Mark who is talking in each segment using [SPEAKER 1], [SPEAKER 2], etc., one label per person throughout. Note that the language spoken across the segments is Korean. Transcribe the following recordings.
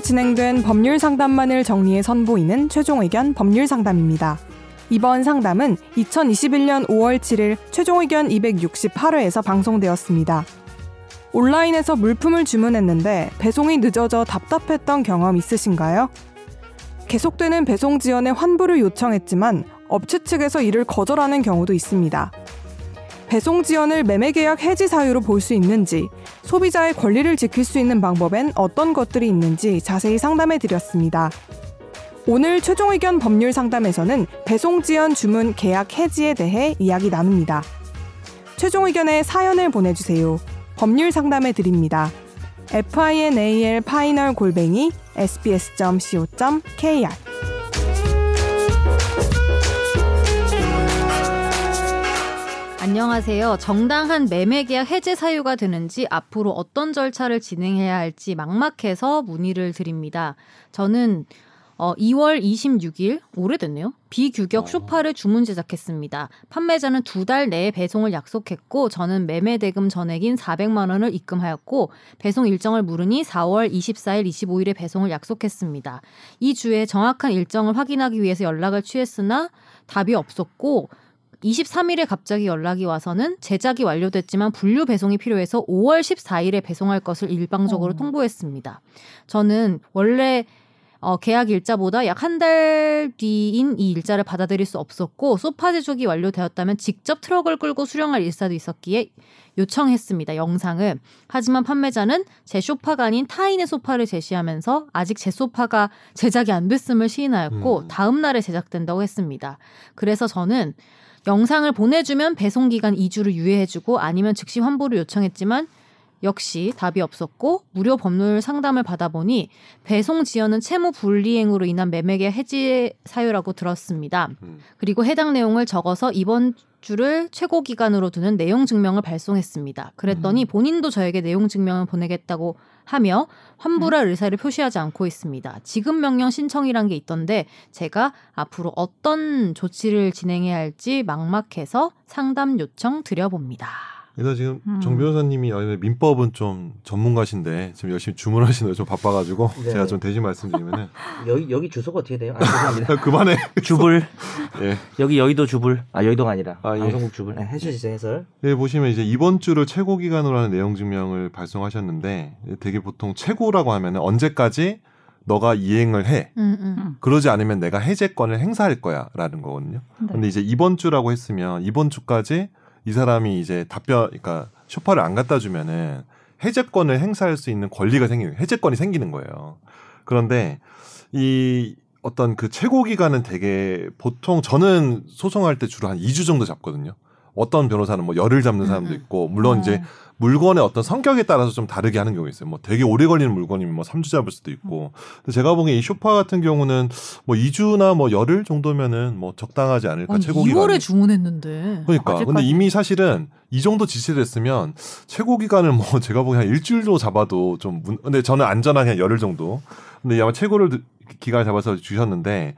[SPEAKER 1] 진행된 법률 상담만을 정리해 선보이는 최종 의견 법률 상담입니다. 이번 상담은 2021년 5월 7일 최종 의견 268회에서 방송되었습니다. 온라인에서 물품을 주문했는데 배송이 늦어져 답답했던 경험 있으신가요? 계속되는 배송 지연에 환불을 요청했지만 업체 측에서 이를 거절하는 경우도 있습니다. 배송 지연을 매매 계약 해지 사유로 볼 수 있는지, 소비자의 권리를 지킬 수 있는 방법엔 어떤 것들이 있는지 자세히 상담해 드렸습니다. 오늘 최종 의견 법률 상담에서는 배송 지연 주문 계약 해지에 대해 이야기 나눕니다. 최종 의견에 사연을 보내주세요. 법률 상담해 드립니다. final 골뱅이 sbs.co.kr
[SPEAKER 2] 안녕하세요. 정당한 매매 계약 해제 사유가 되는지 앞으로 어떤 절차를 진행해야 할지 막막해서 문의를 드립니다. 저는 어, 2월 26일 오래됐네요. 비규격 쇼파를 주문 제작했습니다. 판매자는 두 달 내에 배송을 약속했고 저는 매매 대금 전액인 400만 원을 입금하였고 배송 일정을 물으니 4월 24일, 25일에 배송을 약속했습니다. 이 주에 정확한 일정을 확인하기 위해서 연락을 취했으나 답이 없었고 23일에 갑자기 연락이 와서는 제작이 완료됐지만 분류 배송이 필요해서 5월 14일에 배송할 것을 일방적으로 어. 통보했습니다. 저는 원래 어, 계약 일자보다 약 한 달 뒤인 이 일자를 받아들일 수 없었고 소파 제조기 완료되었다면 직접 트럭을 끌고 수령할 일사도 있었기에 요청했습니다. 영상을. 하지만 판매자는 제 소파가 아닌 타인의 소파를 제시하면서 아직 제 소파가 제작이 안 됐음을 시인하였고 음. 다음 날에 제작된다고 했습니다. 그래서 저는 영상을 보내주면 배송 기간 2주를 유예해주고 아니면 즉시 환불을 요청했지만 역시 답이 없었고 무료 법률 상담을 받아보니 배송 지연은 채무 불이행으로 인한 매매계 해지 사유라고 들었습니다. 음. 그리고 해당 내용을 적어서 이번 주를 최고 기간으로 두는 내용 증명을 발송했습니다. 그랬더니 음. 본인도 저에게 내용 증명을 보내겠다고 하며 환불할 음. 의사를 표시하지 않고 있습니다. 지급 명령 신청이란 게 있던데 제가 앞으로 어떤 조치를 진행해야 할지 막막해서 상담 요청 드려봅니다.
[SPEAKER 3] 그래서 지금 음. 정 변호사님이 민법은 좀 전문가신데 지금 열심히 주문하시는 좀 바빠가지고 네. 제가 좀 대신 말씀드리면은
[SPEAKER 4] 여기 여기 주소가 어떻게 돼요? 아, 죄송합니다.
[SPEAKER 3] 그만해.
[SPEAKER 4] 주불. 예. 여기 여의도 주불. 아 여의도가 아니라 아, 예. 방송국 주불. 네, 해주시죠 해설.
[SPEAKER 3] 예 보시면 이제 이번 주를 최고 기간으로 하는 내용 증명을 발송하셨는데 되게 보통 최고라고 하면은 언제까지 너가 이행을 해. 음, 음. 그러지 않으면 내가 해제권을 행사할 거야라는 거거든요. 네. 근데 이제 이번 주라고 했으면 이번 주까지 이 사람이 이제 답변, 그러니까 쇼파를 안 갖다 주면은 해제권을 행사할 수 있는 권리가 생기는 해제권이 생기는 거예요. 그런데 이 어떤 그 최고 기간은 되게 보통 저는 소송할 때 주로 한 2주 정도 잡거든요. 어떤 변호사는 뭐 열을 잡는 사람도 음, 음. 있고 물론 음. 이제 물건의 어떤 성격에 따라서 좀 다르게 하는 경우가 있어요. 뭐 되게 오래 걸리는 물건이면 뭐 3주 잡을 수도 있고. 근데 제가 보기엔 이 쇼파 같은 경우는 뭐 2주나 뭐 열흘 정도면은 뭐 적당하지 않을까 아니, 최고 기간.
[SPEAKER 2] 2월에 주문했는데.
[SPEAKER 3] 그러니까. 아직까지. 근데 이미 사실은 이 정도 지시를 했으면 최고 기간을 뭐 제가 보기엔 한 일주일로 잡아도 좀 문, 근데 저는 안전하게 한 열흘 정도. 근데 아마 최고를 기간을 잡아서 주셨는데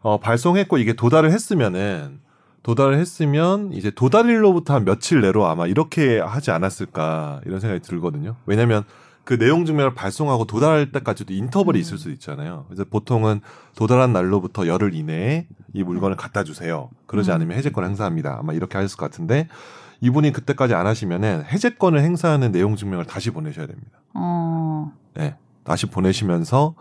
[SPEAKER 3] 어 발송했고 이게 도달을 했으면은 도달을 했으면 이제 도달일로부터 한 며칠 내로 아마 이렇게 하지 않았을까 이런 생각이 들거든요. 왜냐하면 그 내용 증명을 발송하고 도달할 때까지도 인터벌이 음. 있을 수도 있잖아요. 그래서 보통은 도달한 날로부터 열흘 이내에 이 물건을 갖다 주세요. 그러지 음. 않으면 해제권 행사합니다. 아마 이렇게 하셨을 것 같은데 이분이 그때까지 안 하시면은 해제권을 행사하는 내용 증명을 다시 보내셔야 됩니다. 어. 네, 다시 보내시면서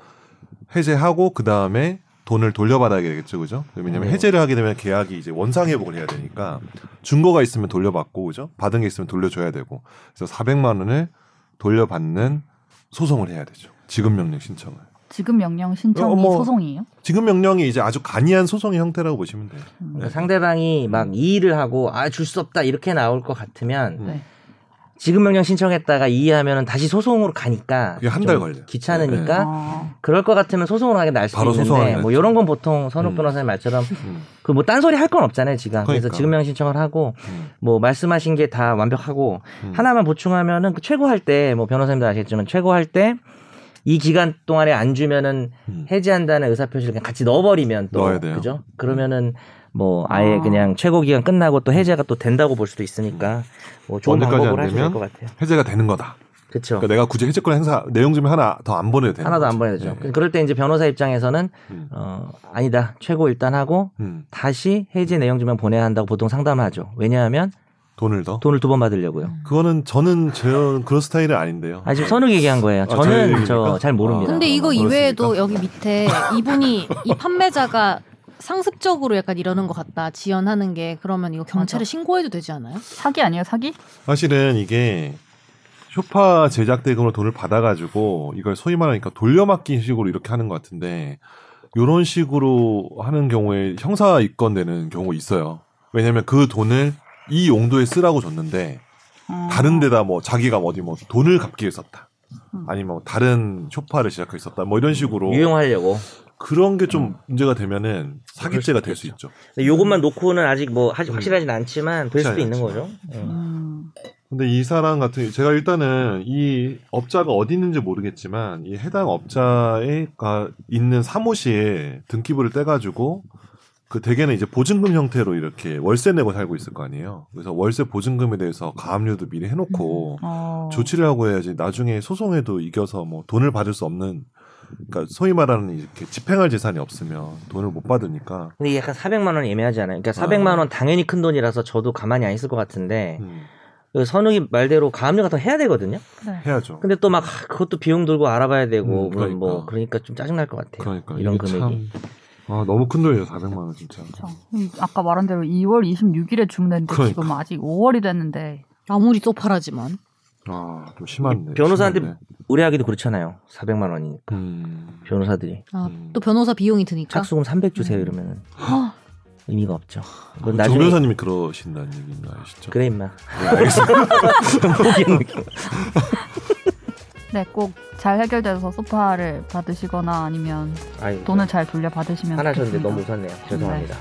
[SPEAKER 3] 해제하고 그 다음에 돈을 돌려받아야 되겠죠, 그죠? 왜냐면 네. 해제를 하게 되면 계약이 이제 원상 회복을 해야 되니까 증거가 있으면 돌려받고, 그죠? 받은 게 있으면 돌려줘야 되고, 그래서 400만 원을 돌려받는 소송을 해야 되죠. 지급 명령 신청을.
[SPEAKER 5] 지급 명령 신청이 어, 뭐, 소송이에요?
[SPEAKER 3] 지급 명령이 이제 아주 간이한 소송의 형태라고 보시면 돼요.
[SPEAKER 4] 음. 네. 상대방이 막이 일을 하고 아 줄 수 없다 이렇게 나올 것 같으면 네. 지급명령 신청했다가 이의하면 다시 소송으로 가니까
[SPEAKER 3] 한 달 걸려.
[SPEAKER 4] 귀찮으니까 네. 아. 그럴 것 같으면 소송으로 하게 날 수도 있는데 뭐 이런 건 보통 선욱 음. 변호사님 말처럼 음. 그뭐 딴소리 할 건 없잖아요 지금. 그러니까. 그래서 지급명령 신청을 하고 음. 뭐 말씀하신 게 다 완벽하고 음. 하나만 보충하면은 그 최고 할 때 뭐 변호사님도 아시겠지만 최고 할 때 이 기간 동안에 안 주면은 음. 해지한다는 의사 표시를 그냥 같이 넣어버리면 또 그죠? 그러면은 뭐 아예 아. 그냥 최고 기간 끝나고 또 해제가 또 된다고 볼 수도 있으니까 뭐 좋은 방법을 하셔야 될 것 같아요.
[SPEAKER 3] 해제가 되는 거다.
[SPEAKER 4] 그렇죠.
[SPEAKER 3] 그러니까 내가 굳이 해제권 행사 내용 좀 하나 더 안 보내도 되는
[SPEAKER 4] 하나도. 안 보내도 되죠.
[SPEAKER 3] 네.
[SPEAKER 4] 그럴 때 이제 변호사 입장에서는
[SPEAKER 3] 음.
[SPEAKER 4] 어 아니다 최고 일단 하고
[SPEAKER 3] 음.
[SPEAKER 4] 다시 해제 내용 증명 보내야 한다고 보통 상담을 하죠. 왜냐하면
[SPEAKER 3] 돈을 더.
[SPEAKER 4] 돈을 두 번 받으려고요.
[SPEAKER 3] 그거는 저는 제 그런 스타일은 아닌데요.
[SPEAKER 4] 아 지금 선욱 얘기한 거예요.
[SPEAKER 3] 아, 저
[SPEAKER 4] 저는
[SPEAKER 3] 얘기입니까?
[SPEAKER 4] 저잘 모릅니다.
[SPEAKER 2] 근데 이거
[SPEAKER 3] 그렇습니까?
[SPEAKER 2] 이외에도 여기 밑에 이분이 이 판매자가 상습적으로 약간 이러는 것 같다 지연하는 게 그러면 이거 경찰에
[SPEAKER 5] 맞아.
[SPEAKER 2] 신고해도 되지 않아요?
[SPEAKER 5] 사기 아니에요 사기?
[SPEAKER 3] 사실은 이게 쇼파 제작 대금으로 돈을 받아가지고 이걸 소위 말하니까 돌려막기 식으로 이렇게 하는 것 같은데 이런 식으로 하는 경우에 형사 입건되는 경우 있어요. 왜냐하면 그 돈을 이 용도에 쓰라고 줬는데
[SPEAKER 5] 어.
[SPEAKER 3] 다른 데다 뭐 자기가 어디 뭐 돈을 갚기 위해 썼다.
[SPEAKER 5] 음.
[SPEAKER 3] 아니면 뭐 다른 쇼파를 제작하기 썼다. 뭐 이런 식으로
[SPEAKER 4] 유용하려고.
[SPEAKER 3] 그런 게좀 문제가 되면은 사기죄가 될 수 있죠.
[SPEAKER 4] 근데 요것만 놓고는 아직 뭐 하- 확실하진 않지만 될 수도 있는. 거죠. 예.
[SPEAKER 5] 음.
[SPEAKER 3] 근데 이 사람 같은 제가 일단은 이 업자가 어디 있는지 모르겠지만 이 해당 업자에가 있는 사무실에 등기부를 떼가지고 그 대개는 이제 보증금 형태로 이렇게 월세 내고 살고 있을 거 아니에요. 그래서 월세 보증금에 대해서 가압류도 미리 해놓고
[SPEAKER 5] 어.
[SPEAKER 3] 조치를 하고 해야지 나중에 소송에도 이겨서 뭐 돈을 받을 수 없는 그러니까 소위 말하는 이렇게 집행할 재산이 없으면 돈을 못 받으니까
[SPEAKER 4] 근데 이게 약간 400만 원 애매하지 않아요? 그러니까 400만 원 당연히 큰 돈이라서 저도 가만히 안 있을 것 같은데
[SPEAKER 3] 음,
[SPEAKER 4] 그 선욱이 말대로 가압류 같은 거 해야 되거든요.
[SPEAKER 5] 그래.
[SPEAKER 3] 해야죠.
[SPEAKER 4] 근데 또 막 그것도 비용 들고 알아봐야 되고
[SPEAKER 3] 음,
[SPEAKER 4] 뭐,
[SPEAKER 3] 그러니까.
[SPEAKER 4] 뭐 그러니까 좀 짜증 날 것 같아요.
[SPEAKER 3] 그러니까
[SPEAKER 4] 이런 금액이.
[SPEAKER 3] 참, 아 너무 큰 돈이에요 400만 원 진짜.
[SPEAKER 5] 그렇죠. 음, 아까 말한 대로 2월 26일에 주문했는데
[SPEAKER 3] 그러니까.
[SPEAKER 5] 지금 아직 5월이 됐는데
[SPEAKER 2] 아무리 소파라지만
[SPEAKER 3] 아좀 심한데.
[SPEAKER 4] 변호사한테
[SPEAKER 3] 심한데.
[SPEAKER 4] 의뢰하기도 그렇잖아요. 400만 원이니까
[SPEAKER 3] 음.
[SPEAKER 4] 변호사들이
[SPEAKER 2] 아,
[SPEAKER 3] 음.
[SPEAKER 2] 또 변호사 비용이 드니까
[SPEAKER 4] 착수금 300 주세요
[SPEAKER 2] 음.
[SPEAKER 4] 이러면
[SPEAKER 2] 헉,
[SPEAKER 4] 의미가 없죠. 그건
[SPEAKER 3] 정
[SPEAKER 4] 나중에
[SPEAKER 3] 변호사님이 그러신다는 얘기인 거 아시죠?
[SPEAKER 4] 그래 임마.
[SPEAKER 3] 네, 알겠습니다.
[SPEAKER 5] 네, 꼭 잘 해결돼서 소파를 받으시거나 아니면
[SPEAKER 4] 아이,
[SPEAKER 5] 돈을 잘 돌려 받으시면
[SPEAKER 4] 화나셨는데
[SPEAKER 5] 좋겠습니다.
[SPEAKER 4] 너무 웃었네요. 죄송합니다.